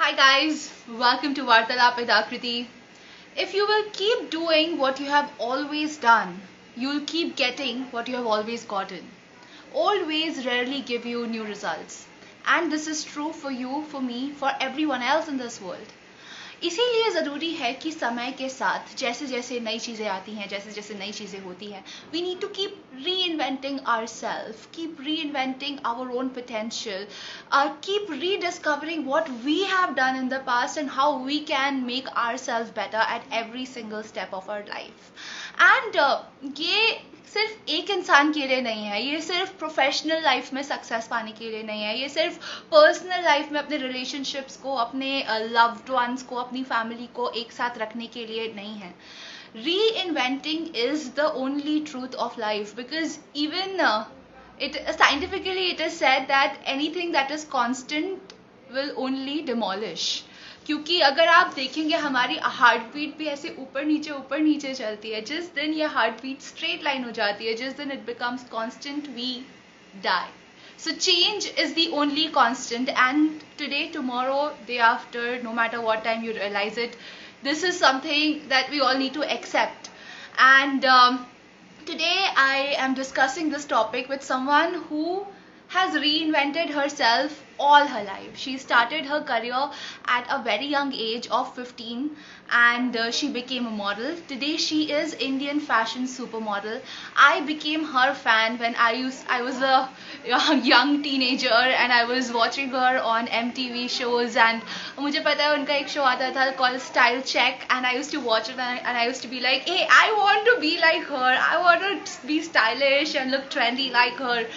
Hi guys, welcome to Vartalap with Akriti. If you will keep doing what you have always done, you'll keep getting what you have always gotten. Old ways rarely give you new results. And this is true for you, for me, for everyone else in this world. इसीलिए ज़रूरी है कि समय के साथ जैसे जैसे नई चीज़ें आती हैं, जैसे जैसे नई चीज़ें होती हैं we need to keep reinventing our self keep reinventing our own potential keep rediscovering what we have done in the past and how we can make our self better at every single step of our life and ये सिर्फ़ एक इंसान के लिए नहीं है, ये सिर्फ़ प्रोफेशनल लाइफ में सक्सेस पाने के लिए नहीं है, ये सिर्फ़ पर्सनल लाइफ में अपने रिलेशनशिप्स को, अपने लव्ड वंस को, अपनी फैमिली को एक साथ रखने के लिए नहीं है। Reinventing is the only truth of life because even it, scientifically it is said that anything that is constant will only demolish क्योंकि अगर आप देखेंगे, हमारी हार्ट बीट भी ऐसे ऊपर नीचे ऊपर नीचे चलती है। जिस दिन ये हार्ट बीट स्ट्रेट लाइन हो जाती है, जिस दिन it becomes constant we die so change is the only constant and today tomorrow day after no matter what time you realise it this is something that we all need to accept and today I am discussing this topic with someone who has reinvented herself all her life. She started her career at a very young age of 15 and uh, she became a model. Today she is Indian fashion supermodel. I became her fan when I used I was a young teenager and I was watching her on MTV shows and मुझे पता है उनका एक show आता था called Style Check and I used to watch it and I, and I used to be like hey I want to be like her I want to be stylish and look trendy like her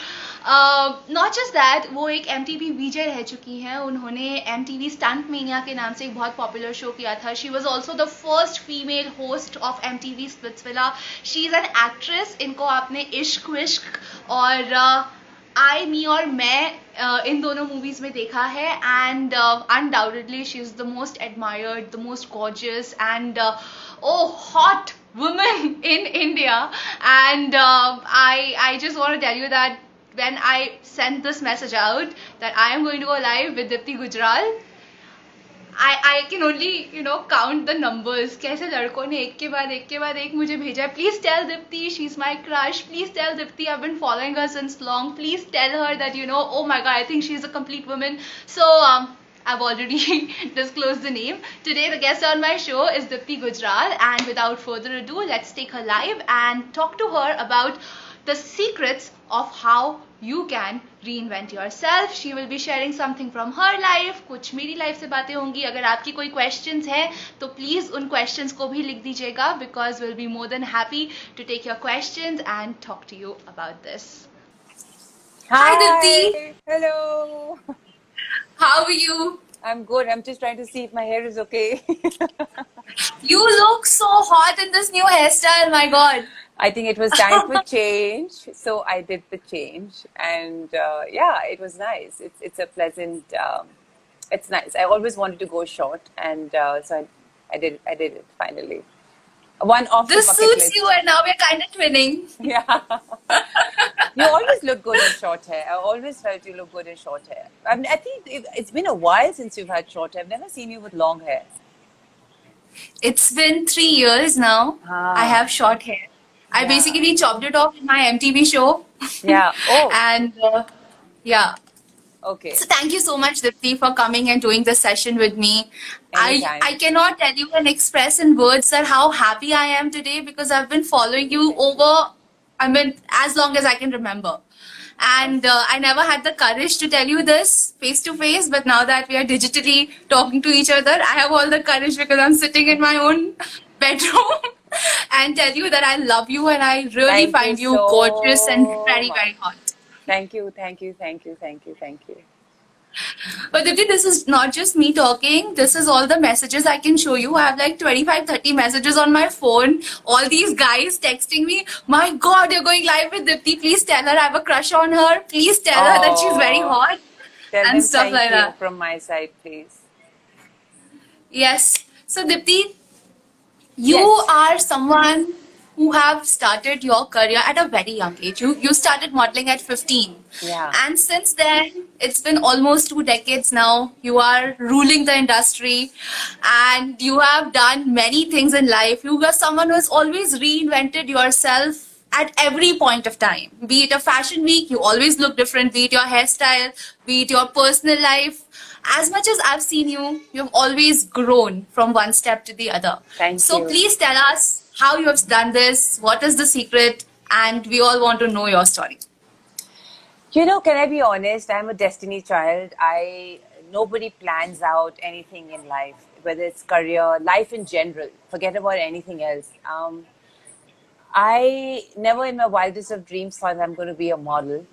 Not just that वो एक M T we वीजे रह चुकी हैं। उन्होंने M T V stunt mania के नाम से एक बहुत पॉपुलर शो किया था। She was also the first female host of M T V Splitsvilla she is an actress इनको आपने इश्क विश्क और आई मी और मैं इन दोनों मूवीज़ में देखा है। And undoubtedly she is the most admired the most gorgeous and oh hot woman in India. And uh, I I just want to tell you that when I sent this message out that I am going to go live with Deepti Gujral, I, I can only you know count the numbers. कैसे लड़कों ने एक के बाद एक के बाद एक मुझे भेजा please tell Dipti she is my crush please tell Dipti I been following her since long please tell her that you know oh my god I think she is a complete woman so I've already disclosed the name. Today, the guest on my show is Deepti Gujral, and without further ado, let's take her live and talk to her about the secrets of how you can reinvent yourself. She will be sharing something from her life. कुछ मेरी life से बातें होंगी अगर आपकी कोई questions है तो please उन questions को भी लिख दीजिएगा because we'll be more than happy to take your questions and talk to you about this. Hi, Hi Dipti. Hello. How are you? I'm good. I'm just trying to see if my hair is okay. you look so hot in this new hairstyle, my god. I think it was time for change, so I did the change, and uh, yeah, it was nice. It's it's a pleasant. Um, it's nice. I always wanted to go short, and uh, so I, I did. I did it finally. One off. This suits list. you, and now we're kind of twinning. Yeah. you always look good in short hair. I always felt you look good in short hair. I mean, I think it, it's been a while since you've had short hair. I've never seen you with long hair. It's been three years now. Ah. I have short hair. I basically chopped it off in my MTV show. Yeah. Oh. and uh, yeah. Okay. So thank you so much, Deepti, for coming and doing this session with me. I, I cannot tell you and express in words that how happy I am today because I've been following you over, I mean, as long as I can remember. And uh, I never had the courage to tell you this face to face, but now that we are digitally talking to each other, I have all the courage because I'm sitting in my own bedroom and tell you that I love you and I really thank find you, so gorgeous and very, very hot. Thank you, thank you, thank you, thank you, thank you. But Deepti, this is not just me talking. This is all the messages I can show you. I have like 25, 30 messages on my phone. All these guys texting me, my God, you're going live with Deepti. Please tell her I have a crush on her. Please tell oh, her that she's very oh. hot. And stuff like that. From my side, please. Yes. So Deepti, you yes. are someone who have started your career at a very young age. You you started modeling at 15. Yeah. And since then, it's been almost two decades now. You are ruling the industry and you have done many things in life. You are someone who has always reinvented yourself at every point of time. Be it a fashion week, you always look different. Be it your hairstyle, be it your personal life. As much as I've seen you, you've always grown from one step to the other. Thank so you. please tell us how you have done this, what is the secret, and we all want to know your story. You know, can I be honest? I'm a destiny child. I nobody plans out anything in life, whether it's career, life in general. Forget about anything else. Um, I never in my wildest of dreams thought I'm going to be a model.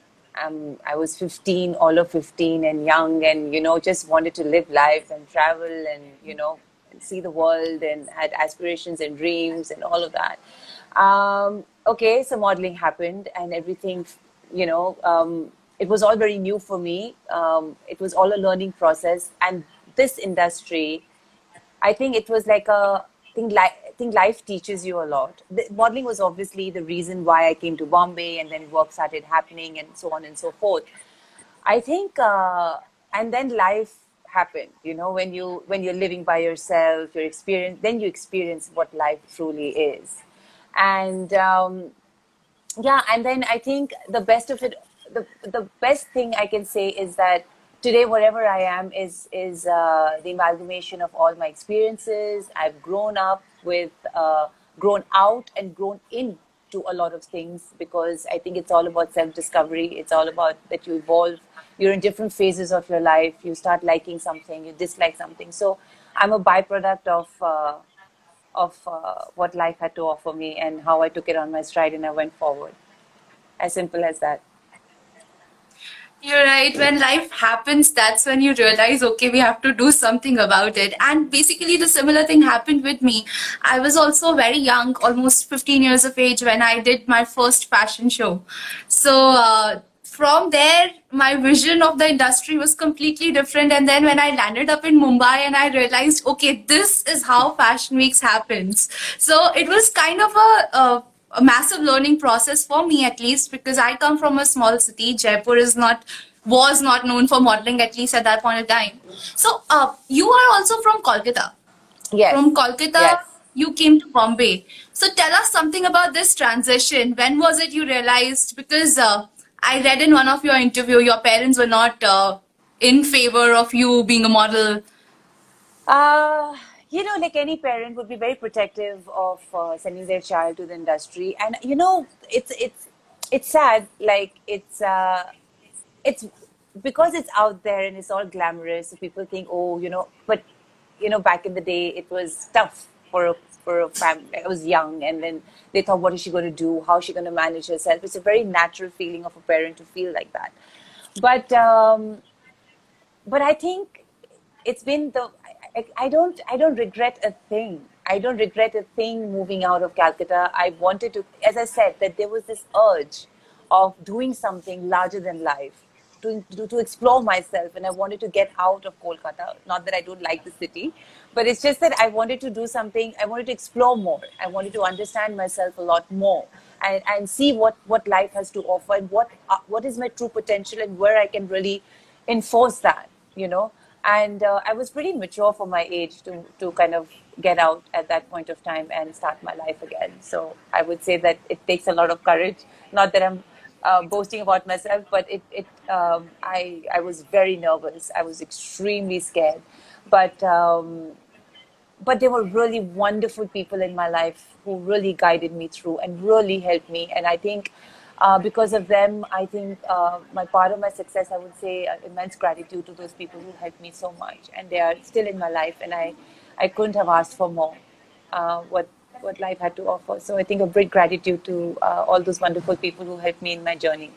Um, I was 15, all of 15, and young, and you know, just wanted to live life and travel, and you know, see the world, and had aspirations and dreams, and all of that. Um, okay, so modeling happened, and everything, you know, um, it was all very new for me. Um, it was all a learning process, and this industry, I think it was like a thing like think life teaches you a lot. The, modeling was obviously the reason why I came to Bombay, and then work started happening, and so on and so forth. I think, uh, and then life happened. You know, when you when you're living by yourself, your experience, then you experience what life truly is, and um, yeah, and then I think the best of it, the the best thing I can say is that today whatever i am is is uh, the amalgamation of all my experiences i've grown up with uh, grown out and grown in to a lot of things because I think it's all about self discovery. It's all about that you evolve. You're in different phases of your life. You start liking something, you dislike something. So I'm a byproduct of. Uh, of uh, what life had to offer me and how I took it on my stride and I went forward. As simple as that. You're right. When life happens, that's when you realize, okay, we have to do something about it. And basically, the similar thing happened with me. I was also very young, almost 15 years of age, when I did my first fashion show. So, uh, from there, my vision of the industry was completely different. And then when I landed up in Mumbai and I realized, okay, this is how Fashion Weeks happens. So it was kind of a, a a massive learning process for me at least because I come from a small city. Jaipur is not was not known for modeling at least at that point of time. So uh, you are also from Kolkata. Yes. From Kolkata, Yes. you came to Bombay. So tell us something about this transition. When was it you realized? Because uh, I read in one of your interview, your parents were not uh, in favor of you being a model. Uh, you know, like any parent would be very protective of uh, sending their child to the industry, and you know, it's it's it's sad. Like it's uh, it's because it's out there and it's all glamorous. People think, oh, you know, but you know, back in the day, it was tough for a for a family. I was young, and then they thought, what is she going to do? How is she going to manage herself? It's a very natural feeling of a parent to feel like that. But um, but I think it's been the I, don't I don't regret a thing. I don't regret a thing moving out of Calcutta. I wanted to, as I said, that there was this urge of doing something larger than life, to, to, to explore myself, and I wanted to get out of Kolkata. Not that I don't like the city, but it's just that I wanted to do something. I wanted to explore more. I wanted to understand myself a lot more. And, and see what, what life has to offer and what uh, what is my true potential and where I can really enforce that, you know and uh, I was pretty mature for my age to to kind of get out at that point of time and start my life again. So I would say that it takes a lot of courage. Not that I'm uh, boasting about myself, but it it um, I I was very nervous. I was extremely scared, but. Um, but there were really wonderful people in my life who really guided me through and really helped me. And I think uh, because of them, I think uh, my part of my success, I would say uh, immense gratitude to those people who helped me so much, and they are still in my life, and I, I couldn't have asked for more. Uh, what what life had to offer. So I think a big gratitude to uh, all those wonderful people who helped me in my journey.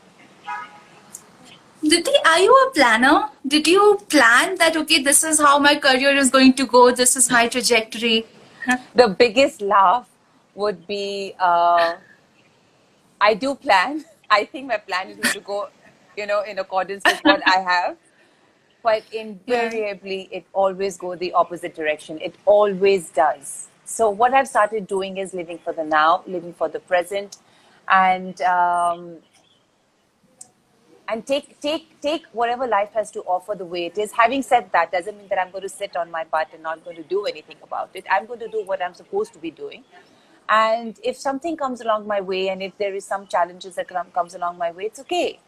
Did are you a planner? Did you plan that okay, this is how my career is going to go, this is my trajectory? The biggest laugh would be uh, I do plan. I think my plan is to go, you know, in accordance with what I have. But invariably, it always go the opposite direction. It always does. so what I've started doing is living for the now, living for the present, and um, and take take take whatever life has to offer the way it is. Having said that, doesn't mean that I'm going to sit on my butt and not going to do anything about it. I'm going to do what I'm supposed to be doing. And if something comes along my way, and if there is some challenges that come, comes along my way, it's okay.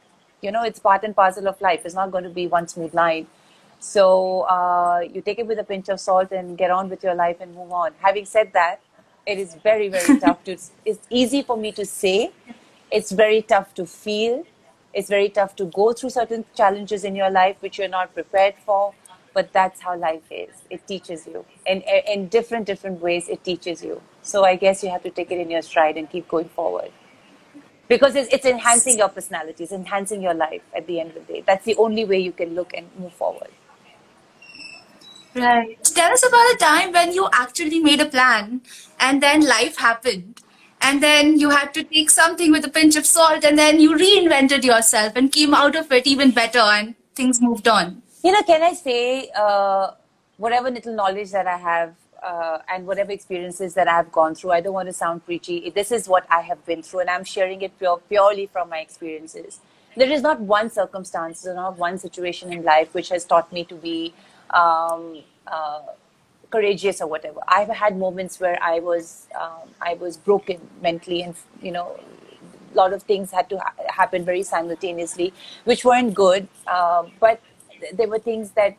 You know, it's part and parcel of life. It's not going to be one smooth line. So uh, you take it with a pinch of salt and get on with your life and move on. Having said that, it is very very tough to. It's easy for me to say. It's very tough to feel it's very tough to go through certain challenges in your life which you're not prepared for, but that's how life is. It teaches you. And in different, different ways, it teaches you. So I guess you have to take it in your stride and keep going forward. Because it's, it's enhancing your personality, it's enhancing your life at the end of the day. That's the only way you can look and move forward. Right. Tell us about a time when you actually made a plan and then life happened and then you had to take something with a pinch of salt and then you reinvented yourself and came out of it even better and things moved on you know can i say uh, whatever little knowledge that i have uh, and whatever experiences that i've gone through i don't want to sound preachy this is what i have been through and i'm sharing it pure, purely from my experiences there is not one circumstance or not one situation in life which has taught me to be um, uh, courageous or whatever. I've had moments where I was um, I was broken mentally, and you know, a lot of things had to ha- happen very simultaneously, which weren't good. Uh, but th- there were things that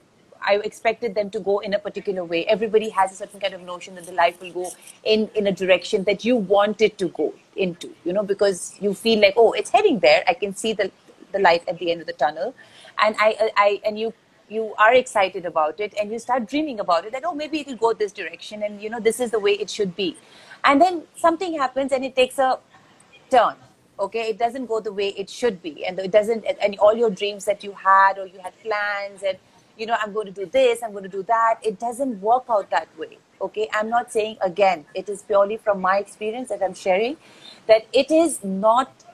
I expected them to go in a particular way. Everybody has a certain kind of notion that the life will go in in a direction that you want it to go into, you know, because you feel like, oh, it's heading there. I can see the the light at the end of the tunnel, and I, I and you you are excited about it and you start dreaming about it that oh maybe it'll go this direction and you know this is the way it should be and then something happens and it takes a turn okay it doesn't go the way it should be and it doesn't and all your dreams that you had or you had plans and you know i'm going to do this i'm going to do that it doesn't work out that way okay i'm not saying again it is purely from my experience that i'm sharing that it is not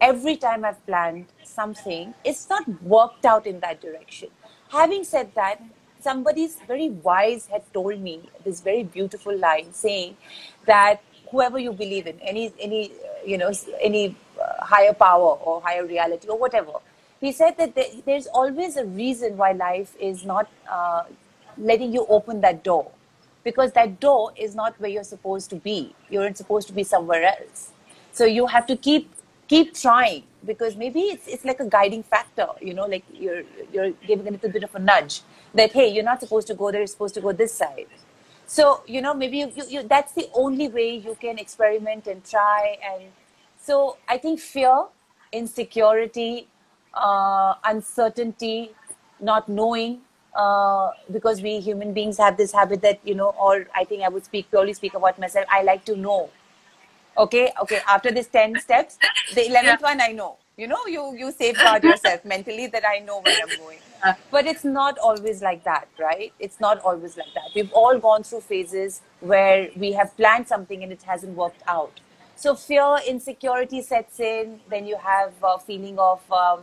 every time I've planned something, it's not worked out in that direction. Having said that, somebody's very wise had told me this very beautiful line saying that whoever you believe in, any, any, you know, any uh, higher power or higher reality or whatever, he said that there's always a reason why life is not uh, letting you open that door because that door is not where you're supposed to be. You're supposed to be somewhere else. So you have to keep keep trying because maybe it's, it's like a guiding factor you know like you're you're giving a little bit of a nudge that hey you're not supposed to go there you're supposed to go this side so you know maybe you, you, you that's the only way you can experiment and try and so i think fear insecurity uh, uncertainty not knowing uh, because we human beings have this habit that you know or i think i would speak purely speak about myself. I like to know. Okay? Okay after this 10 steps the 11th yeah. one i know. You know you you safeguard yourself mentally that i know where i'm going. But it's not always like that right? It's not always like that. We've all gone through phases where we have planned something and it hasn't worked out. So fear insecurity sets in then you have a feeling of um,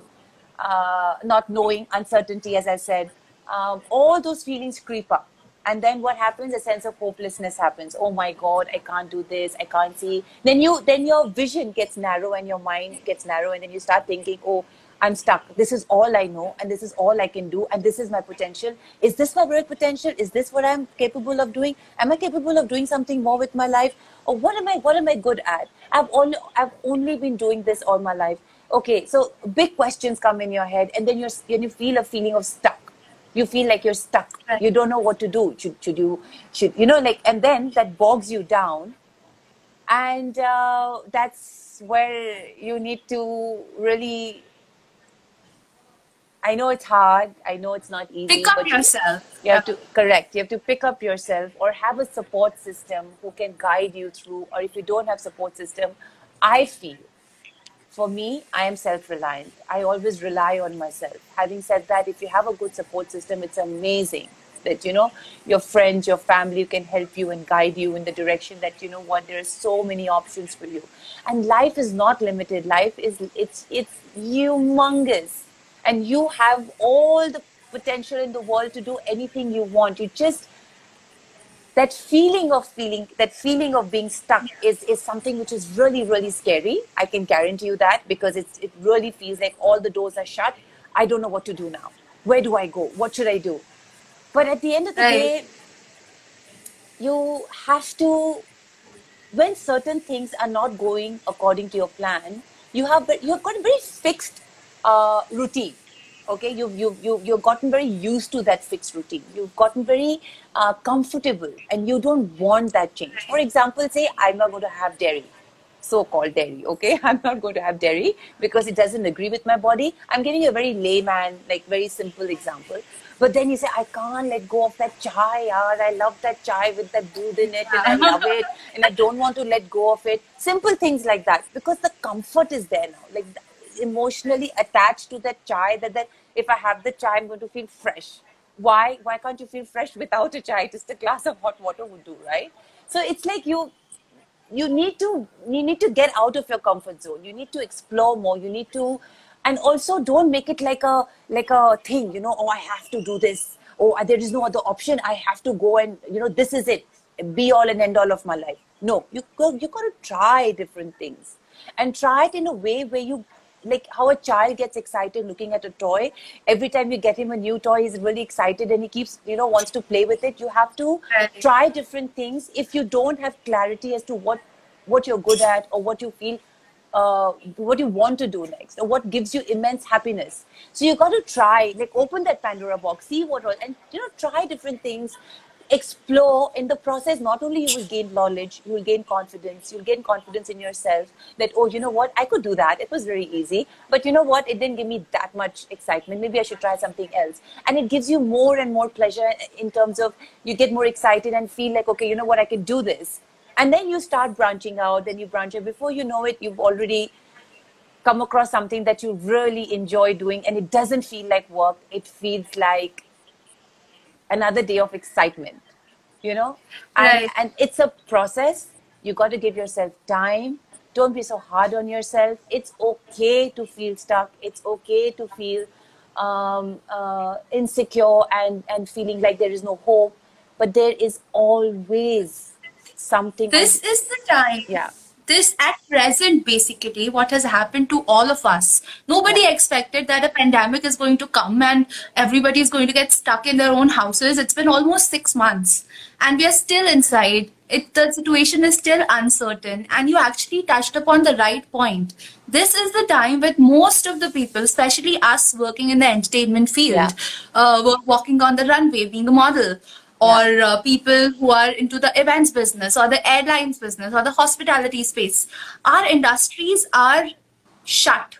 uh, not knowing uncertainty as i said. Um, all those feelings creep up. And then what happens? A sense of hopelessness happens. Oh my god i can't do this. I can't see. Then you then your vision gets narrow and your mind gets narrow. And then you start thinking oh i'm stuck. This is all i know. And this is all i can do. And this is my potential. Is this my real potential? Is this what i'm capable of doing? Am i capable of doing something more with my life? Or what am i what am i good at? I've only i've only been doing this all my life okay so big questions come in your head and then you're and you feel a feeling of stuck you feel like you're stuck you don't know what to do should, should you should you know like and then that bogs you down and uh, that's where you need to really I know it's hard. I know it's not easy. Pick up yourself. You, you have to correct. You have to pick up yourself, or have a support system who can guide you through. Or if you don't have support system, I feel for me, I am self reliant. I always rely on myself. Having said that, if you have a good support system, it's amazing that you know your friends, your family can help you and guide you in the direction that you know what there are so many options for you. And life is not limited. Life is it's it's humongous, and you have all the potential in the world to do anything you want. You just that feeling of feeling that feeling of being stuck is is something which is really really scary. I can guarantee you that because it's it really feels like all the doors are shut. I don't know what to do now. Where do i go? What should i do? But at the end of the Right. day you have to when certain things are not going according to your plan you have you've got a very fixed uh, routine okay you've, you've, you've, you've gotten very used to that fixed routine. You've gotten very uh, comfortable and you don't want that change. For example say i'm not going to have dairy so-called dairy okay? I'm not going to have dairy because it doesn't agree with my body. I'm giving you a very layman like very simple example. But then you say i can't let go of that chai yaar. i love that chai with that doodh in it and i love it and i don't want to let go of it. Simple things like that because the comfort is there now. Like emotionally attached to that chai that, that if i have the chai i'm going to feel fresh. Why why can't you feel fresh without a chai? Just a glass of hot water would do right? So it's like you you need to you need to get out of your comfort zone. You need to explore more. You need to and also don't make it like a like a thing you know oh i have to do this. Oh there is no other option. I have to go and you know this is it. Be all and end all of my life. No you go you got to try different things. And try it in a way where you like how a child gets excited looking at a toy. Every time you get him a new toy he's really excited and he keeps you know wants to play with it. You have to Right. try different things. If you don't have clarity as to what what you're good at or what you feel uh, what you want to do next or what gives you immense happiness. So you got to try like open that pandora box see what and you know try different things explore in the process not only you will gain knowledge you will gain confidence you'll gain confidence in yourself that oh you know what? I could do that. It was very easy. But you know what? It didn't give me that much excitement. Maybe i should try something else. And it gives you more and more pleasure in terms of you get more excited and feel like okay you know what? I can do this. And then you start branching out then you branch out. Before you know it you've already come across something that you really enjoy doing and it doesn't feel like work. It feels like another day of excitement you know? And, Right. and it's a process. You got to give yourself time. Don't be so hard on yourself. It's okay to feel stuck. It's okay to feel um, uh, insecure and and feeling like there is no hope. But there is always something This is the time. yeah This at present, basically, what has happened to all of us. Nobody expected that a pandemic is going to come and everybody is going to get stuck in their own houses. It's been almost six months and we are still inside. It, the situation is still uncertain, and you actually touched upon the right point. This is the time with most of the people, especially us working in the entertainment field, Yeah. uh, walking on the runway, being a model, or uh, people who are into the events business or the airlines business or the hospitality space. Our industries are shut.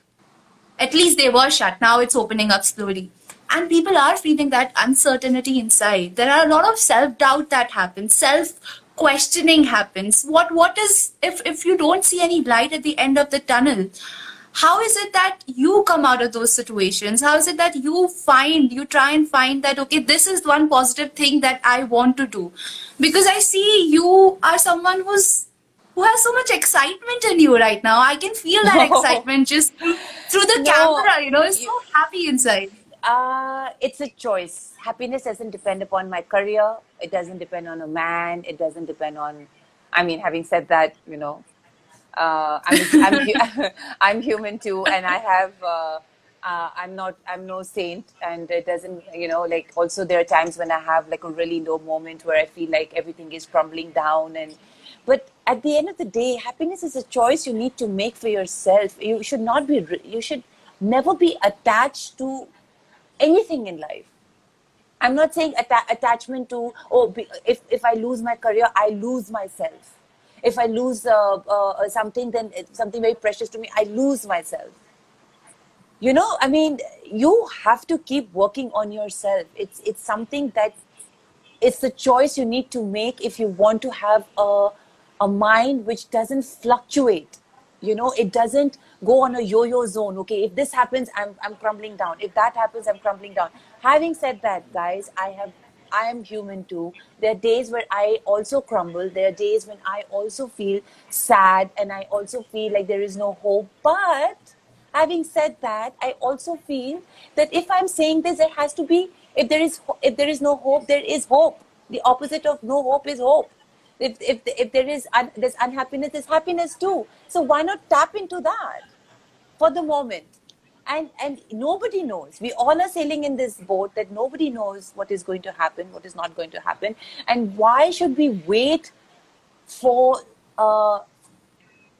At least they were shut. Now it's opening up slowly. And people are feeling that uncertainty inside. There are a lot of self doubt that happens, self questioning happens. What what is if if you don't see any light at the end of the tunnel? How is it that you come out of those situations how is it that you find you try and find that okay this is one positive thing that i want to do because i see you are someone who's who has so much excitement in you right now i can feel that No. excitement just through, the No, camera you know it's so happy inside Uh, it's a choice. Happiness doesn't depend upon my career. It doesn't depend on a man. It doesn't depend on. I mean, having said that, you know, uh, I'm I'm, I'm human too, and I have. Uh, uh, I'm not. I'm no saint, and it doesn't. You know, like also there are times when I have like a really low moment where I feel like everything is crumbling down, and but at the end of the day, happiness is a choice you need to make for yourself. You should not be. You should never be attached to anything in life. I'm not saying atta- attachment to oh if if I lose my career I lose myself. If I lose uh, uh, something then something very precious to me I lose myself. You know I mean you have to keep working on yourself. It's it's something that it's the choice you need to make if you want to have a a mind which doesn't fluctuate you know it doesn't go on a yo-yo zone okay if this happens i'm i'm crumbling down if that happens i'm crumbling down having said that guys i have i am human too. There are days where i also crumble. There are days when i also feel sad and i also feel like there is no hope. But having said that i also feel that if i'm saying this there has to be if there is if there is no hope there is hope. The opposite of no hope is hope. If if, if there is un, there's unhappiness there's happiness too. So why not tap into that for the moment and and nobody knows. We all are sailing in this boat that nobody knows what is going to happen what is not going to happen. And why should we wait for uh,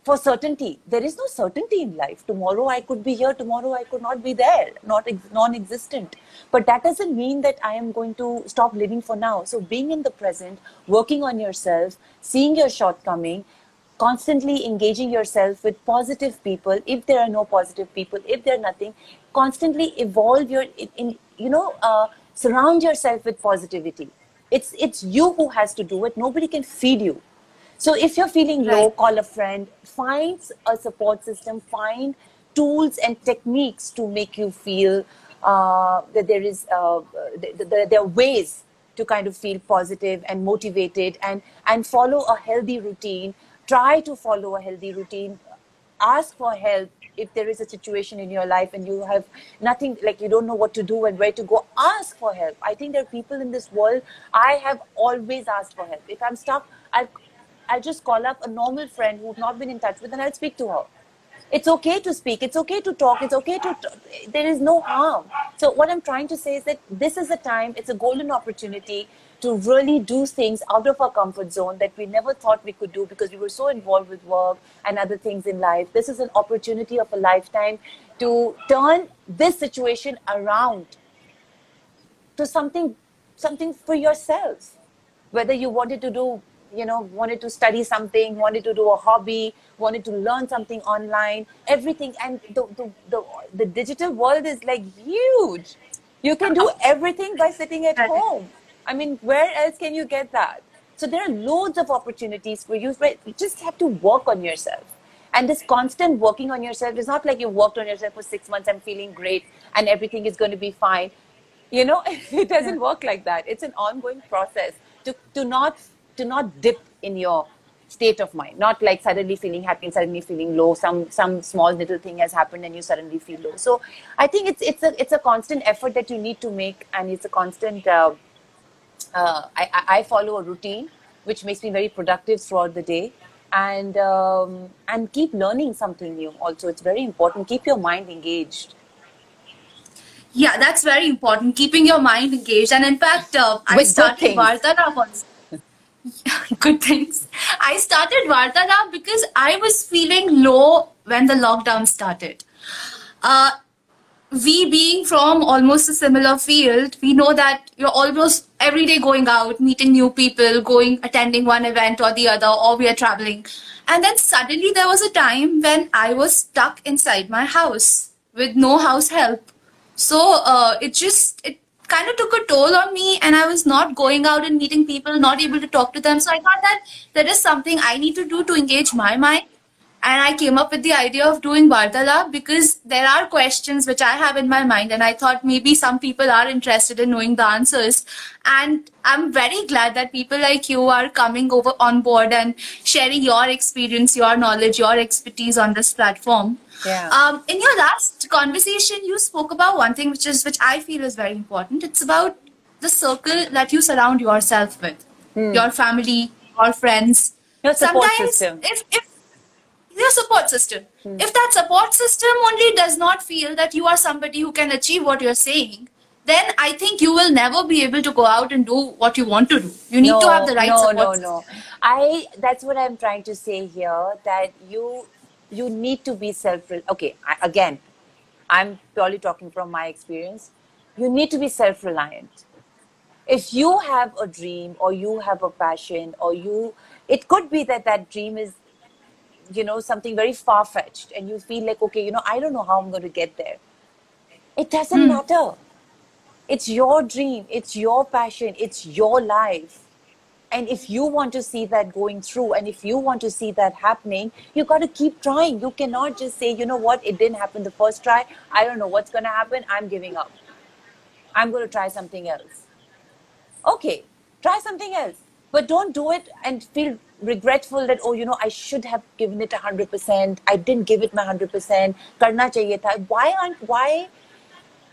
for certainty? There is no certainty in life. Tomorrow i could be here tomorrow i could not be there not ex- non-existent. But that doesn't mean that i am going to stop living for now. So being in the present working on yourself seeing your shortcoming constantly engaging yourself with positive people if there are no positive people if there are nothing constantly evolve your in, you know uh, surround yourself with positivity. It's it's you who has to do it. Nobody can feed you. So if you're feeling low Right. call a friend. Find a support system. Find tools and techniques to make you feel uh, that there is uh, th- th- th- there are ways to kind of feel positive and motivated and and follow a healthy routine try to follow a healthy routine. Ask for help if there is a situation in your life and you have nothing like you don't know what to do and where to go. Ask for help. I think there are people in this world i have always asked for help. If i'm stuck i'll i'll just call up a normal friend who've not been in touch with and i'll speak to her. It's okay to speak. It's okay to talk. It's okay to there is no harm. So what i'm trying to say is that this is a time. It's a golden opportunity to really do things out of our comfort zone that we never thought we could do because we were so involved with work and other things in life. This is an opportunity of a lifetime to turn this situation around to something something for yourself. Whether you wanted to do you know wanted to study something wanted to do a hobby wanted to learn something online everything. And the the, the, the digital world is like huge. You can do everything by sitting at home i mean where else can you get that? So there are loads of opportunities for you but you just have to work on yourself. And this constant working on yourself is not like you worked on yourself for six months i'm feeling great and everything is going to be fine. You know it doesn't work like that. It's an ongoing process to, to not to not dip in your state of mind. Not like suddenly feeling happy and suddenly feeling low. Some some small little thing has happened and you suddenly feel low. So i think it's it's a it's a constant effort that you need to make and it's a constant uh, uh, I, I follow a routine which makes me very productive throughout the day and um, and keep learning something new also it's very important keep your mind engaged Yeah, that's very important. Keeping your mind engaged, and in fact, uh, I started things. Vartalaap good things. I started Vartalaap because I was feeling low when the lockdown started. Uh, we being from almost a similar field, we know that you're almost every day going out, meeting new people, going, attending one event or the other, or we are traveling. And then suddenly there was a time when I was stuck inside my house with no house help. So uh, it just, it kind of took a toll on me and I was not going out and meeting people, not able to talk to them. So I thought that there is something I need to do to engage my mind and I came up with the idea of doing Vartalaap because there are questions which I have in my mind, and I thought maybe some people are interested in knowing the answers. And I'm very glad that people like you are coming over on board and sharing your experience, your knowledge, your expertise on this platform. Yeah. Um, in your last conversation, you spoke about one thing which is which I feel is very important. It's about the circle that you surround yourself with, your family, your friends. Hmm. Your support Sometimes system. if if your support system. Hmm. If that support system only does not feel that you are somebody who can achieve what you're saying, then I think you will never be able to go out and do what you want to do. You need to have the right no, support no, system. no. I that's what I'm trying to say here that you you need to be self okay I, again I'm purely talking from my experience you need to be self reliant if you have a dream or you have a passion or you it could be that that dream is you know something very far fetched and you feel like okay you know I don't know how I'm going to get there. It doesn't hmm. matter. It's your dream. It's your passion. It's your life. And if you want to see that going through and if you want to see that happening you got to keep trying. You cannot just say you know what? It didn't happen the first try. I don't know what's going to happen. I'm giving up. I'm going to try something else. Okay try something else but don't do it and feel regretful that oh you know i should have given it 100% i didn't give it my 100% karna chahiye tha. Why aren't why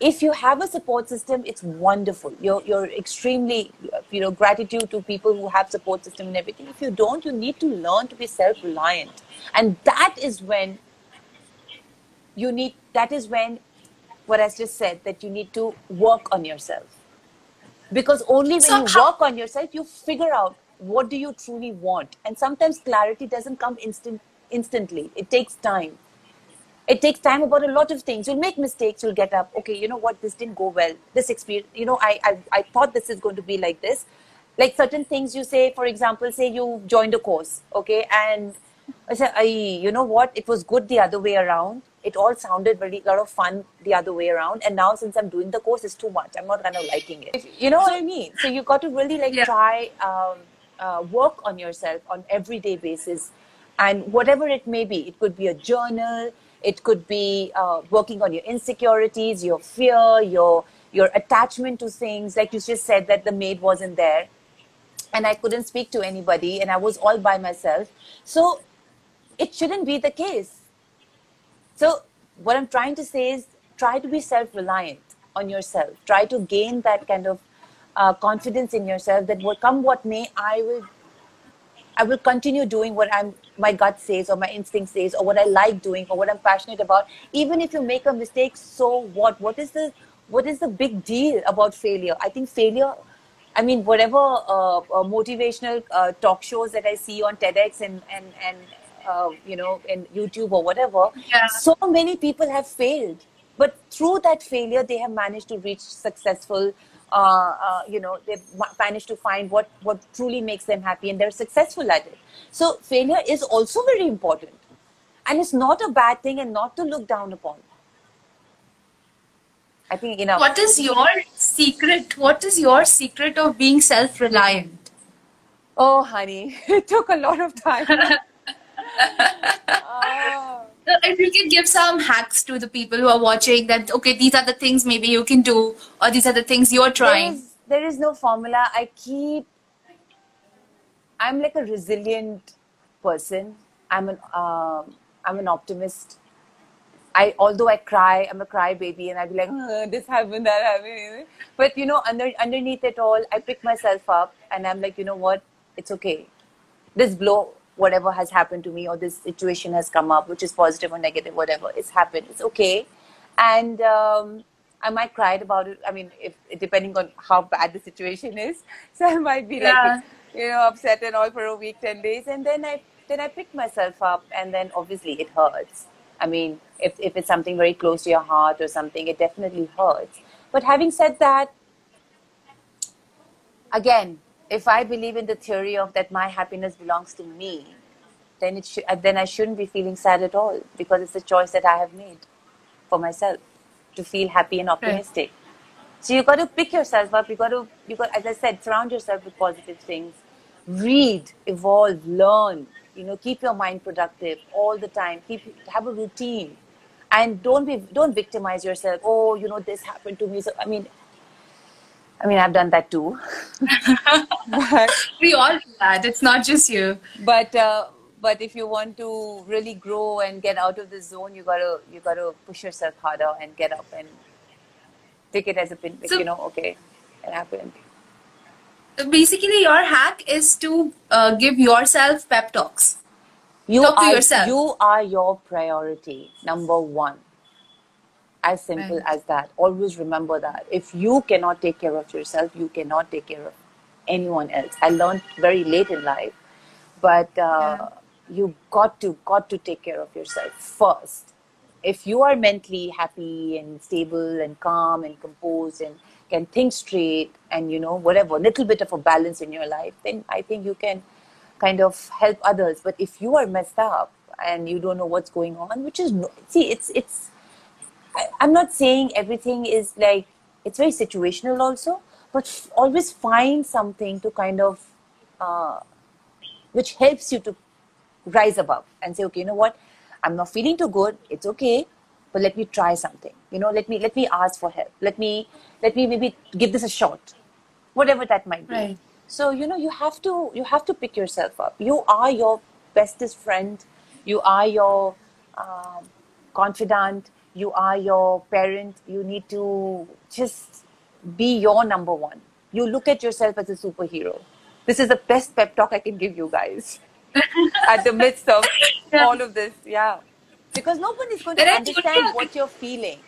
if you have a support system it's wonderful. You're, you're extremely you know gratitude to people who have support system and everything. If you don't you need to learn to be self-reliant. And that is when you need that is when what i just said that you need to work on yourself because only when you work on yourself you figure out what do you truly want. And sometimes clarity doesn't come instant instantly. It takes time. It takes time about a lot of things. You'll make mistakes you'll get up. Okay you know what? This didn't go well. This experience you know I, I i thought this is going to be like this. Like certain things you say for example say you joined a course okay? And i said I, you know what? It was good the other way around it all sounded very lot of fun the other way around. And now since i'm doing the course it's too much. I'm not kind of liking it. You know what i mean? so you've got to really like Yeah. try um, uh, work on yourself on everyday basis. And whatever it may be it could be a journal it could be uh, working on your insecurities your fear your your attachment to things. Like you just said that the maid wasn't there and i couldn't speak to anybody and i was all by myself. So it shouldn't be the case so what i'm trying to say is try to be self-reliant on yourself try to gain that kind of uh, confidence in yourself that what come what may i will I will continue doing what I'm my gut says or my instinct says or what I like doing or what I'm passionate about. Even if you make a mistake, so what? What is the what is the big deal about failure? I think failure. I mean, whatever uh, uh, motivational uh, talk shows that I see on TEDx and and and uh, you know in YouTube or whatever, Yeah. so many people have failed, but through that failure, they have managed to reach successful. Uh, uh, you know, they've managed to find what what truly makes them happy, and they're successful at it. So failure is also very important, and it's not a bad thing, and not to look down upon. I think you know. What is your secret? What is your secret of being self-reliant? Oh, honey, it took a lot of time. Oh. If you can give some hacks to the people who are watching, that okay, these are the things maybe you can do, or these are the things you're trying. is, there is no formula. I keep. I'm like a resilient person. I'm an um, I'm an optimist. I although I cry, I'm a cry baby, and I'd be like, "Uh, this happened, that happened. But you know, under underneath it all, I pick myself up, and I'm like, you know what? It's okay. This blow, whatever has happened to me, or this situation has come up, which is positive or negative, whatever, it's happened. It's okay, and um, I might cry about it. I mean, if depending on how bad the situation is, so I might be like, you know, upset and all for a week, ten days, and then I then I pick myself up, and then obviously it hurts. I mean, if if it's something very close to your heart or something, it definitely hurts. But having said that, again, if I believe in the theory of that my happiness belongs to me, then it should uh, then I shouldn't be feeling sad at all because it's a choice that I have made for myself to feel happy and optimistic. So you've got to pick yourself up. You got to you got as I said, surround yourself with positive things. Read, evolve, learn. You know, keep your mind productive all the time. Keep have a routine, and don't be don't victimize yourself. Oh, you know this happened to me. So I mean, I mean I've done that too. but We all do that. It's not just you. but uh, but if you want to really grow and get out of the zone, you gotta you gotta push yourself harder and get up and take it as a pin. So- you know, okay, it happened. Basically, your hack is to uh, give yourself pep talks. You Talk to are yourself. you are your priority number one. As simple Right. as that. Always remember that. If you cannot take care of yourself, you cannot take care of anyone else. I learned very late in life, but uh, you got to got to take care of yourself first. If you are mentally happy and stable and calm and composed and can think straight and you know whatever little bit of a balance in your life, then I think you can kind of help others. But if you are messed up and you don't know what's going on, which is no, see, it's it's. I, I'm not saying everything is like it's very situational also, but f- always find something to kind of uh, which helps you to rise above and say, okay, you know what, I'm not feeling too good. It's okay, but let me try something. You know, let me let me ask for help. Let me let me maybe give this a shot, whatever that might be. Right. So you know, you have to you have to pick yourself up. You are your bestest friend. You are your um, confidant. You are your parent, you need to just be your number one. You look at yourself as a superhero. This is the best pep talk I can give you guys at the midst of Yeah. all of this. Yeah. Because nobody's going to understand what you're feeling.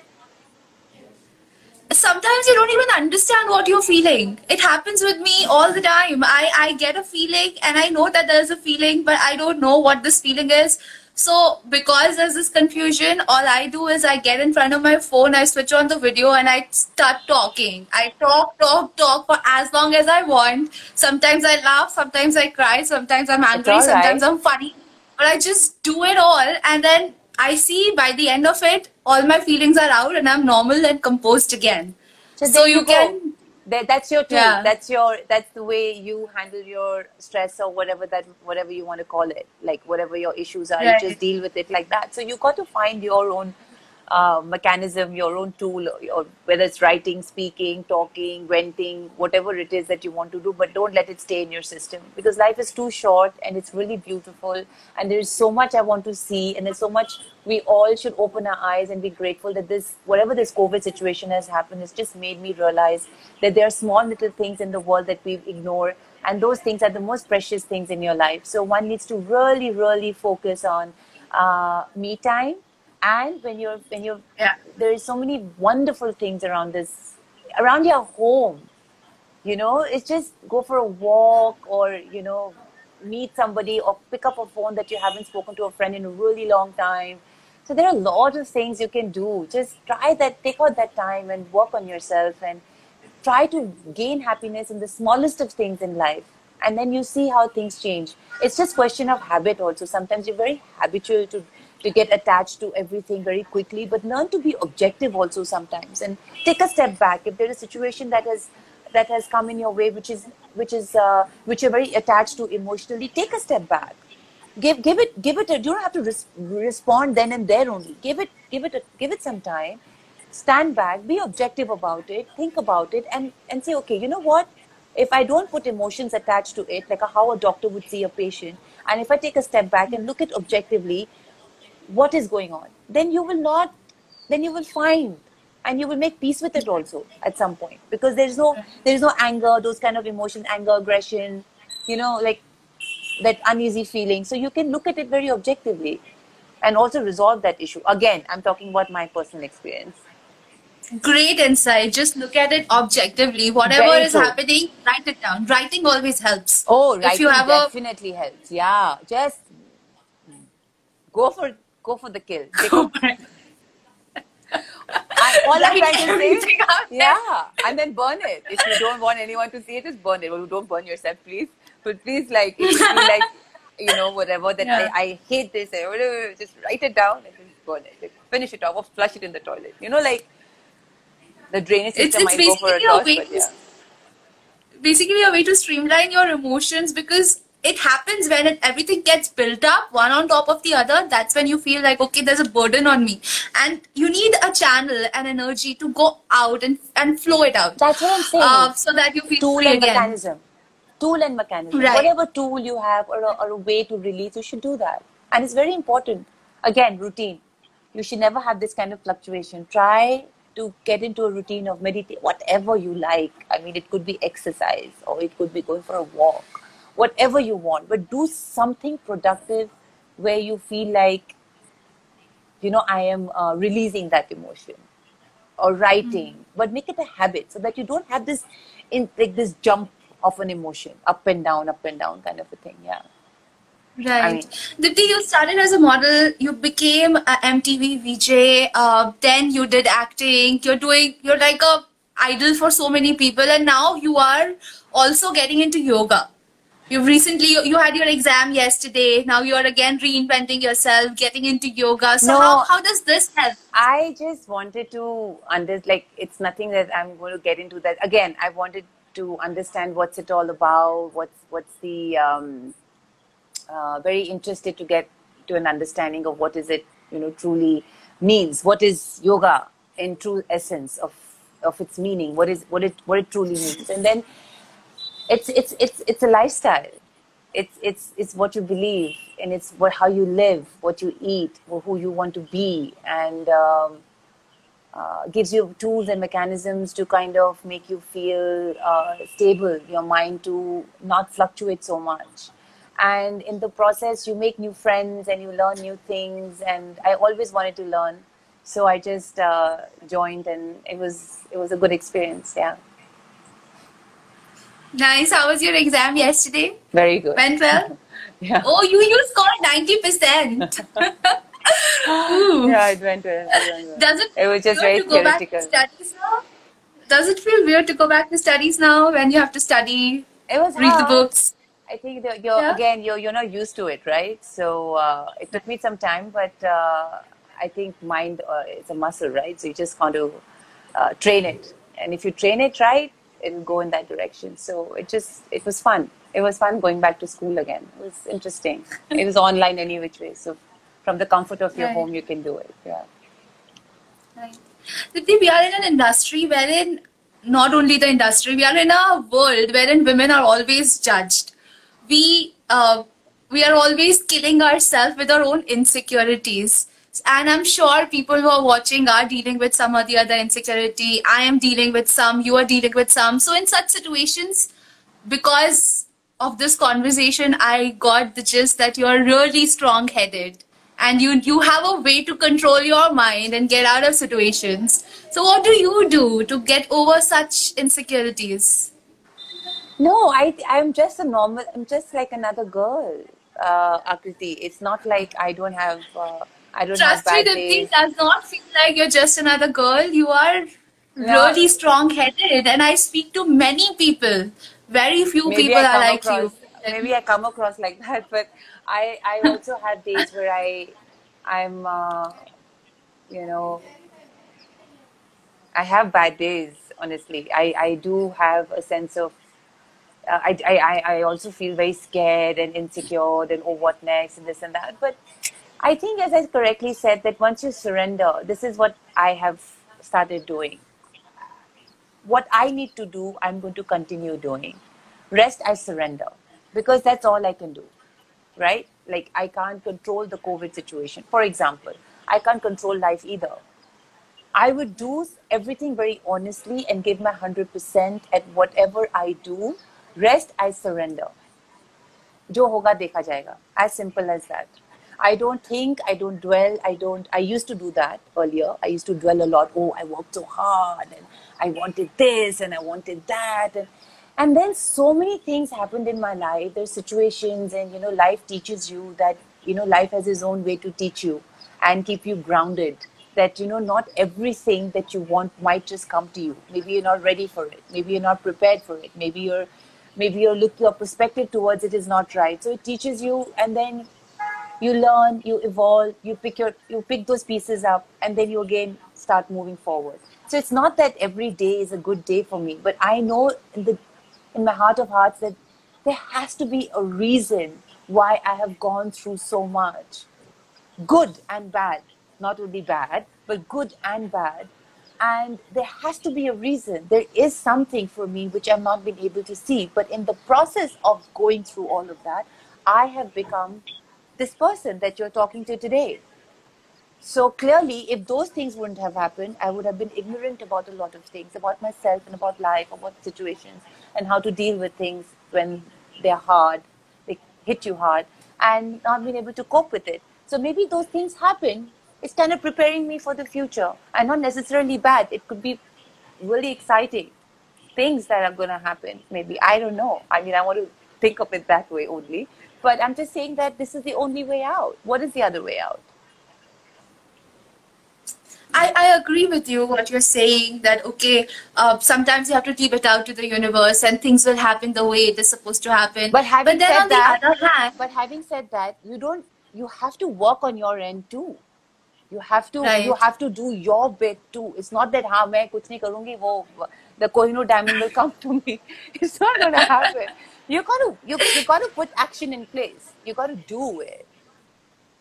sometimes you don't even understand what you're feeling. It happens with me all the time. I, I get a feeling and I know that there's a feeling, but I don't know what this feeling is. So, because there's this confusion, all I do is I get in front of my phone, I switch on the video, and I start talking. I talk, talk, talk for as long as I want. Sometimes I laugh, sometimes I cry, sometimes I'm angry, all sometimes. I'm funny. But I just do it all, and then I see by the end of it, all my feelings are out, and I'm normal and composed again. So, So there you can- That, that's your tool. Yeah. That's your. That's the way you handle your stress or whatever that whatever you want to call it. Like whatever your issues are, you just deal with it like that. So you got to find your own mechanism, your own tool, or whether it's writing, speaking, talking, venting, whatever it is that you want to do. But don't let it stay in your system because life is too short and it's really beautiful. And there is so much I want to see, and there's so much we all should open our eyes and be grateful that this whatever this covid situation has happened has just made me realize that there are small little things in the world that we ignore and those things are the most precious things in your life so one needs to really really focus on uh, me time and when you're when you're Yeah. there is so many wonderful things around this around your home. You know it's just go for a walk or you know meet somebody or pick up a phone that you haven't spoken to a friend in a really long time. So there are a lot of things you can do. Just try that take out that time and work on yourself and try to gain happiness in the smallest of things in life. And then you see how things change. It's just question of habit also. Sometimes you're very habitual to to get attached to everything very quickly but learn to be objective also sometimes and take a step back. If there's a situation that has that has come in your way which is which is uh, which you're very attached to emotionally take a step back. Give give it give it a, you don't have to res- respond then and there only. Give it give it a, give it some time. Stand back be objective about it think about it and and say okay you know what? If i don't put emotions attached to it like how a doctor would see a patient and if i take a step back and look at objectively what is going on then you will not then you will find and you will make peace with it also at some point because there's no there's no anger those kind of emotions anger aggression you know like that uneasy feeling so you can look at it very objectively and also resolve that issue again i'm talking about my personal experience Great insight. Just look at it objectively. Whatever Very is true. happening, write it down. Writing always helps. oh If writing you have a- definitely helps yeah just go for go for the kill Take Go a- for it. I, all I'm trying to say, yeah, and then burn it. If you don't want anyone to see it, just burn it. Well, don't burn yourself, please. But please, like, if you like, you know, whatever that Yeah. I, I hate this, I, whatever, just write it down and just burn it. Like, finish it off or flush it in the toilet. You know, like the drainage It's- system it's might go for a basically a toss, way but yeah. basically a way to streamline your emotions because it happens when it, everything gets built up one on top of the other that's when you feel like okay there's a burden on me and you need a channel and energy to go out and and flow it out That's what I'm saying. uh, so that you feel tool free and again mechanism. Tool and mechanism. Right. Whatever tool you have or a, or a way to release, you should do that. And it's very important. Again, routine. You should never have this kind of fluctuation. Try to get into a routine of meditate, whatever you like. I mean, it could be exercise or it could be going for a walk, whatever you want. But do something productive where you feel like, you know, I am uh, releasing that emotion or writing, but make it a habit so that you don't have this in like this jump of an emotion up and down, up and down kind of a thing. Yeah. Right. I mean- Deepti, you started as a model, you became a MTV VJ, uh, then you did acting, you're doing, you're like a idol for so many people, and now you are also getting into yoga. You've recently, you had your exam yesterday, now you're again reinventing yourself, getting into yoga. So, No. how, how does this help? I just wanted to understand like it's nothing that I'm going to get into that again. I wanted to understand what's it all about. What's what's the um, uh, very interested to get to an understanding of what is it you know truly means. What is yoga in true essence of of its meaning? What is what it what it truly means? And then it's it's it's it's a lifestyle it's it's it's what you believe and it's what how you live what you eat who you want to be and um, uh, gives you tools and mechanisms to kind of make you feel uh, stable, your mind to not fluctuate so much. And in the process, you make new friends and you learn new things. And I always wanted to learn, so I just uh, joined, and it was it was a good experience. Yeah, Nice. How was your exam yesterday? very good. Went well? yeah, Oh, you you scored 90%. Ooh. yeah, it went well. It, went well. Does it It was just very to go back to studies now? Does it feel weird to go back to studies now when you have to study, It was read the books? I think that you're Yeah. again you're you're not used to it, right? So uh, it took me some time, but uh, I think mind uh, is a muscle, right? So you just got to uh, train it, and if you train it right, it'll go in that direction. So it just it was fun. It was fun going back to school again. It was interesting. it was online any which way, so from the comfort of your Right. home, you can do it. Yeah. Right. We are in an industry wherein not only the industry, we are in a world wherein women are always judged. We uh, we are always killing ourselves with our own insecurities. And I'm sure people who are watching are dealing with some or the other insecurity. I am dealing with some, you are dealing with some. So in such situations, because of this conversation, I got the gist that you're really strong headed and you you have a way to control your mind and get out of situations. So what do you do to get over such insecurities? No, I I'm just a normal. I'm just like another girl, uh, Akriti. It's not like I don't have uh, I don't Trust me, Deepti, does not feel like you're just another girl. You are No. really strong headed and I speak to many people. Very few Maybe people are like across, you. Maybe I come across like that, but I I also have days where I I'm uh, you know I have bad days. Honestly, I I do have a sense of uh, I, I, I I also feel very scared and insecure and oh what next and this and that but I think, as I correctly said, that once you surrender, this is what I have started doing. What I need to do, I'm going to continue doing. Rest, I surrender because that's all I can do, right? Like, I can't control the COVID situation. For example, I can't control life either. I would do everything very honestly and give my 100% at whatever I do. Rest, I surrender. Jo hoga, dekha jayega. As simple as that. I don't think, I don't dwell, I don't. I used to do that earlier. I used to dwell a lot. Oh, I worked so hard and I wanted this and I wanted that. And, and then so many things happened in my life. There's situations, and you know, life teaches you that, you know, life has its own way to teach you and keep you grounded that you know not everything that you want might just come to you maybe you're not ready for it maybe you're not prepared for it maybe you're maybe your look your perspective towards it is not right so it teaches you and then you learn you evolve you pick your you pick those pieces up and then you again start moving forward so it's not that every day is a good day for me but i know in the in my heart of hearts that there has to be a reason why i have gone through so much good and bad, not only bad, but good and bad. And there has to be a reason. There is something for me which I've not been able to see. But in the process of going through all of that, I have become this person that you're talking to today. So clearly, if those things wouldn't have happened, I would have been ignorant about a lot of things, about myself and about life, about situations, and how to deal with things when they're hard, they hit you hard, and not being able to cope with it. So maybe those things happen. It's kind of preparing me for the future, and not necessarily bad. It could be really exciting things that are going to happen. Maybe I don't know. I mean, I want to think of it that way only. But I'm just saying that this is the only way out. What is the other way out? I, I agree with you what you're saying that okay uh, sometimes you have to leave it out to the universe and things will happen the way it is supposed to happen but having but said that, hand, but having said that you don't you have to work on your end too you have to right. you have to do your bit too it's not that ha main kuch nahi karungi wo the kohinoor diamond will come to me it's not going to happen you gotta you you gotta put action in place. You gotta do it.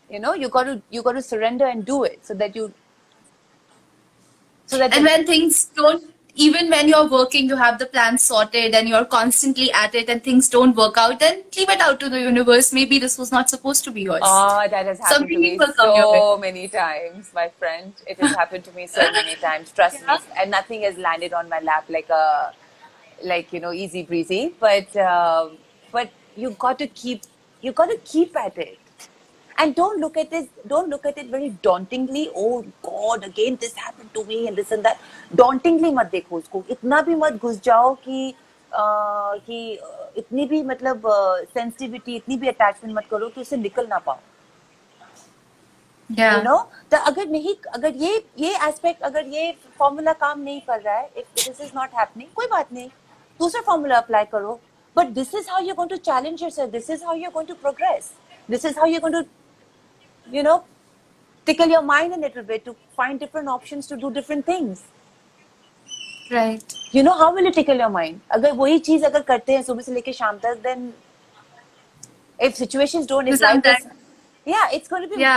You know you gotta you gotta surrender and do it so that you so that and when things don't even when you're working you have the plan sorted and you're constantly at it and things don't work out then leave it out to the universe maybe this was not supposed to be yours Oh, that has happened to me so many times, my friend. It has happened to me so many times. Trust Yeah. me, and nothing has landed on my lap like a, like you know, easy breezy. But uh, but you got to keep, you got to keep at it, and don't look at it. Don't look at it very dauntingly. Oh God, again this happened to me and this and that. Dauntingly मत देखो उसको. इतना भी मत घुस जाओ कि uh, कि uh, इतनी भी मतलब सेंसिटिविटी इतनी भी अटैचमेंट मत करो कि उससे निकल ना पाओ yeah यू नो तो अगर नहीं अगर ये ये एस्पेक्ट अगर ये फॉर्मूला काम नहीं कर रहा है if this is not happening कोई बात नहीं दूसरा फॉर्मूला अप्लाई करो। But this is how you going to challenge yourself this is how you going to progress this is how you going to you know tickle your mind in little bit to find different options to do different things right you know how will you tickle your mind अगर वही चीज़ अगर करते हैं सुबह से लेकर शाम तक then if situations don't if like that या इट्स गोइंग टू बी या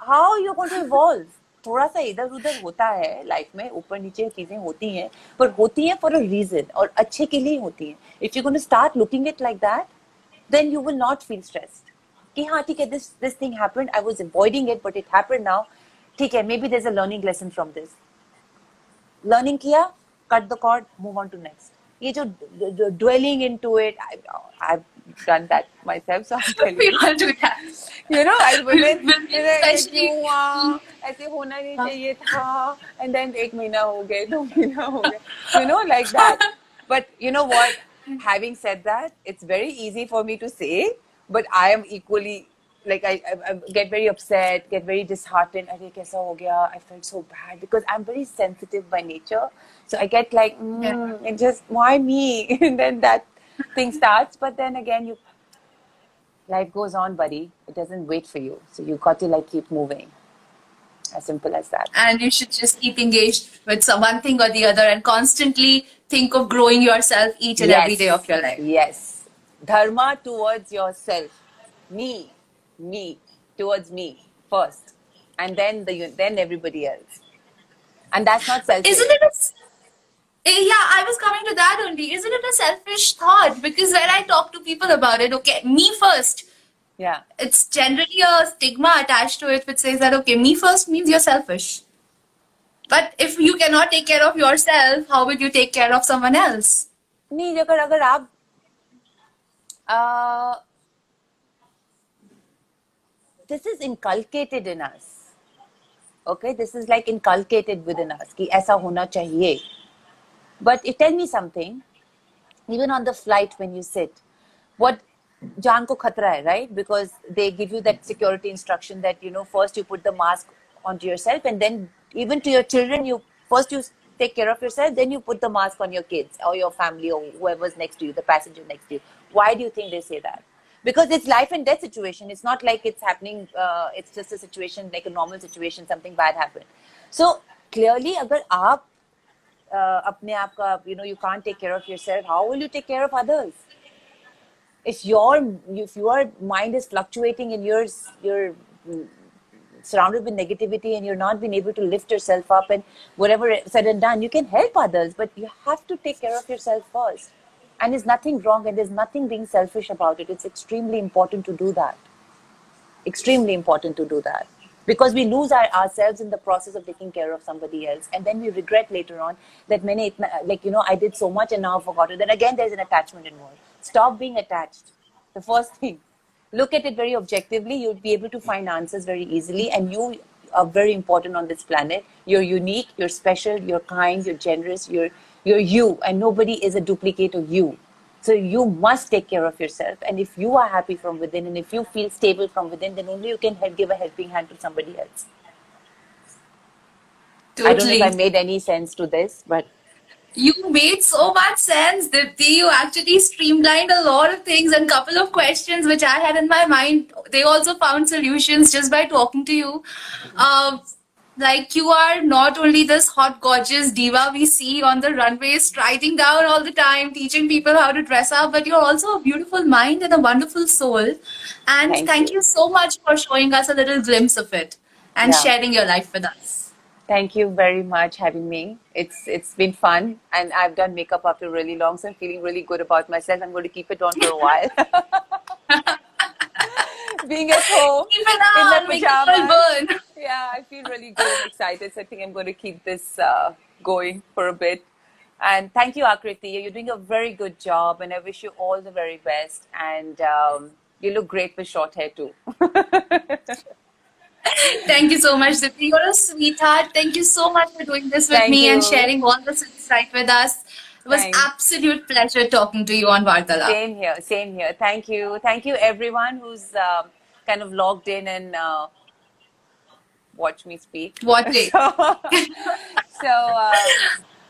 how you going to evolve थोड़ा सा इधर उधर होता है लाइफ में ऊपर नीचे चीज़ें होती हैं पर होती हैं फॉर अ रीजन और अच्छे के लिए होती हैं। If you start looking it like that then you will not feel stressed कि हाँ ठीक है this this thing happened I was avoiding it but it happened now ठीक है maybe there is a learning lesson from this learning किया cut the cord move on to next ये जो dwelling into it I, I've done that myself so I'm telling we you all do that you know I women Women you know, especially- क्यों हुआ ऐसे होना नहीं चाहिए था and then एक महीना हो गए दो महीना हो गए you know like that but you know what having said that it's very easy for me to say but I am equally like I, I, I get very upset get very disheartened अरे कैसा हो गया I felt so bad because I'm very sensitive by nature so I get like mm, it just why me and then that thing starts but then again you life goes on buddy. It doesn't wait for you. So you got to like keep moving. As simple as that. And you should just keep engaged with some one thing or the other and constantly think of growing yourself each and every day of your life. Yes. Dharma towards yourself. Me. Me. Towards me. First. And then the then everybody else. And that's not selfish. Isn't it a yeah i was coming to that only isn't it a selfish thought because when i talk to people about it okay me first yeah it's generally a stigma attached to it which says that okay me first means you're selfish but if you cannot take care of yourself how will you take care of someone else नहीं अगर अगर आप uh, this is inculcated in us okay this is like inculcated within us कि ऐसा होना चाहिए but it tell me something even on the flight when you sit what जान को खतरा है right because they give you that security instruction that you know first you put the mask onto yourself and then even to your children you first you take care of yourself then you put the mask on your kids or your family or whoever's next to you the passenger next to you why do you think they say that because it's life and death situation it's not like it's happening uh, it's just a situation like a normal situation something bad happened so clearly अगर आप uh, अपने आप का you know you can't take care of yourself how will you take care of others if your if your mind is fluctuating and you're you're mm, surrounded with negativity and you're not being able to lift yourself up and whatever said and done you can help others but you have to take care of yourself first and there's nothing wrong and there's nothing being selfish about it it's extremely important to do that extremely important to do that because we lose our, ourselves in the process of taking care of somebody else. And then we regret later on that many like you know i did so much and now i forgot it then again there's an attachment involved. Stop being attached. The first thing. Look at it very objectively. You'll be able to find answers very easily. And you are very important on this planet. You're unique. You're special. You're kind. You're generous. You're you're you. And nobody is a duplicate of you so you must take care of yourself and if you are happy from within and if you feel stable from within then only you can help, give a helping hand to somebody else i don't know if i made any sense to this but you made so much sense, Deepti. You actually streamlined a lot of things and couple of questions which I had in my mind. They also found solutions just by talking to you. Um, like you are not only this hot, gorgeous diva we see on the runway, striding down all the time, teaching people how to dress up, but you're also a beautiful mind and a wonderful soul. And Thank thank, you. you. so much for showing us a little glimpse of it and Yeah. sharing your life with us. Thank you very much having me. It's it's been fun, and I've done makeup after really long, so I'm feeling really good about myself. I'm going to keep it on for a while. Being at home Keep it in on, make it pajamas. Yeah, I feel really good and excited. So I think I'm going to keep this uh, going for a bit. And thank you, Akriti. You're doing a very good job, and I wish you all the very best. And um, you look great with short hair too. Thank you so much, Deepti. You're a sweetheart. Thank you so much for doing this with Thank me and sharing all this insight with us. It was Thanks. absolute pleasure talking to you on Vartalaap. Same here, same here. Thank you. Thank you, everyone who's um, kind of logged in and uh, watch me speak. What day? So, so uh,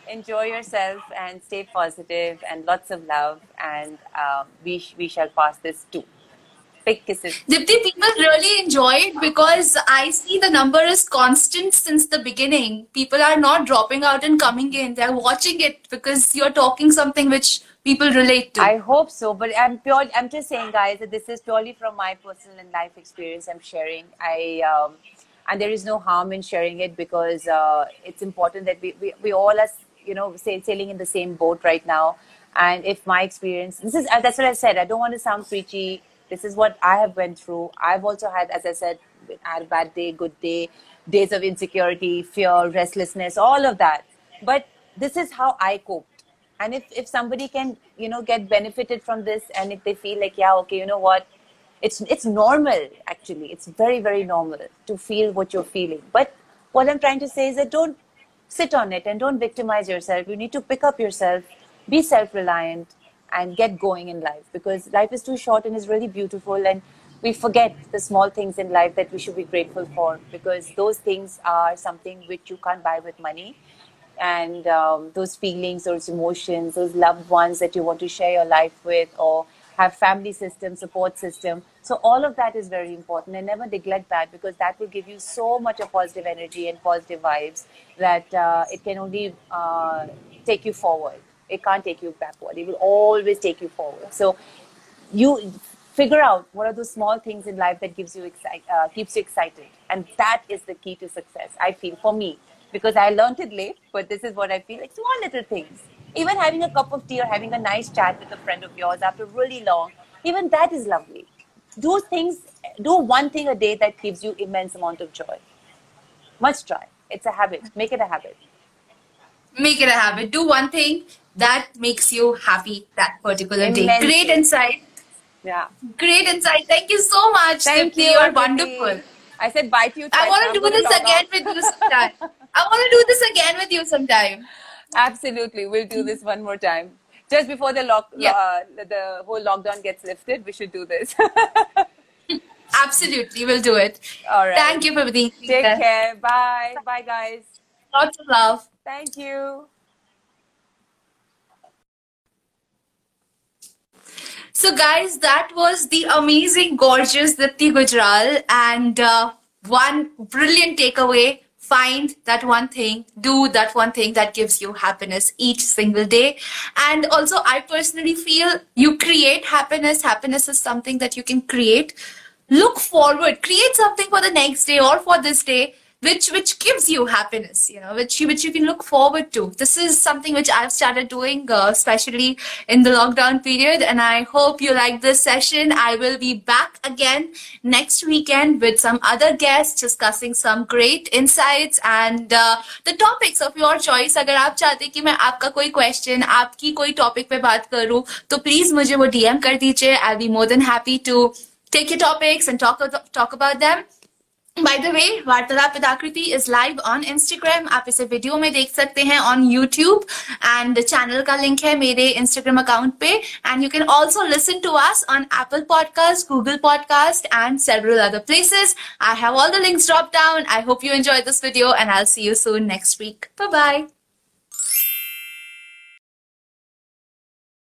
enjoy yourself and stay positive and lots of love. And um, we, sh- we shall pass this too. Big kisses. Deepti, people really enjoy it because I see the number is constant since the beginning. People are not dropping out and coming in. They're watching it because you're talking something which people relate to. I hope so, but I'm pure. I'm just saying, guys, that this is purely from my personal and life experience. I'm sharing. I um, and there is no harm in sharing it because uh, it's important that we, we we all are you know sailing in the same boat right now. And if my experience, this is uh, that's what I said. I don't want to sound preachy. This is what I have went through. I've also had, as I said, had a bad day, good day, days of insecurity, fear, restlessness, all of that. But this is how I coped and if if somebody can you know get benefited from this and if they feel like yeah okay you know what it's it's normal actually. It's very very normal to feel what you're feeling. But what i'm trying to say is that don't sit on it and don't victimize yourself. You need to pick up yourself be self-reliant and get going in life. Because life is too short and is really beautiful and we forget the small things in life that we should be grateful for. Because those things are something which you can't buy with money. And um, those feelings, those emotions, those loved ones that you want to share your life with, or have family system, support system. So all of that is very important, and never neglect that because that will give you so much of positive energy and positive vibes that uh, it can only uh, take you forward. It can't take you backward. It will always take you forward. So you figure out what are those small things in life that gives you excite, uh, keeps you excited, and that is the key to success. I feel for me because I learned it late, but this is what I feel like small little things. Even having a cup of tea or having a nice chat with a friend of yours after really long, even that is lovely. Do things, do one thing a day that gives you immense amount of joy. Must try. It's a habit. Make it a habit. Make it a habit. Do one thing that makes you happy that particular day. Immensely. Great insight. Yeah. Great insight. Thank you so much. Thank Deepti. you. You're wonderful. I said bye to you. I want to do this again with you sometime. I want to do this again with you sometime. Absolutely, we'll do this one more time. Just before the lock, uh, the, whole lockdown gets lifted, we should do this. Absolutely, we'll do it. All right. Thank you for being Take care. Bye. Bye, guys. Lots of love. Thank you. So, guys, that was the amazing, gorgeous Deepti Gujral. And uh, one brilliant takeaway find that one thing, do that one thing that gives you happiness each single day. And also, I personally feel you create happiness. Happiness is something that you can create. Look forward, create something for the next day or for this day which which gives you happiness you know which you which you can look forward to this is something which i've started doing uh, especially in the lockdown period and i hope you like this session i will be back again next weekend with some other guests discussing some great insights and uh, the topics of your choice अगर आप चाहते हैं कि मैं आपका कोई question आपकी कोई टॉपिक पे बात करूं तो प्लीज मुझे वो डीएम कर दीजिए आई be more than happy to take your topics and talk talk about them By the way वार्तालाप विद आकृति इज़ लाइव ऑन इंस्टाग्राम आप इसे वीडियो में देख सकते हैं ऑन यूट्यूब एंड चैनल का लिंक है मेरे इंस्टाग्राम अकाउंट पे. And you can also listen to us on Apple podcast Google podcast and several other places I have all the links drop down I hope you enjoy this video and I see you soon next week bye bye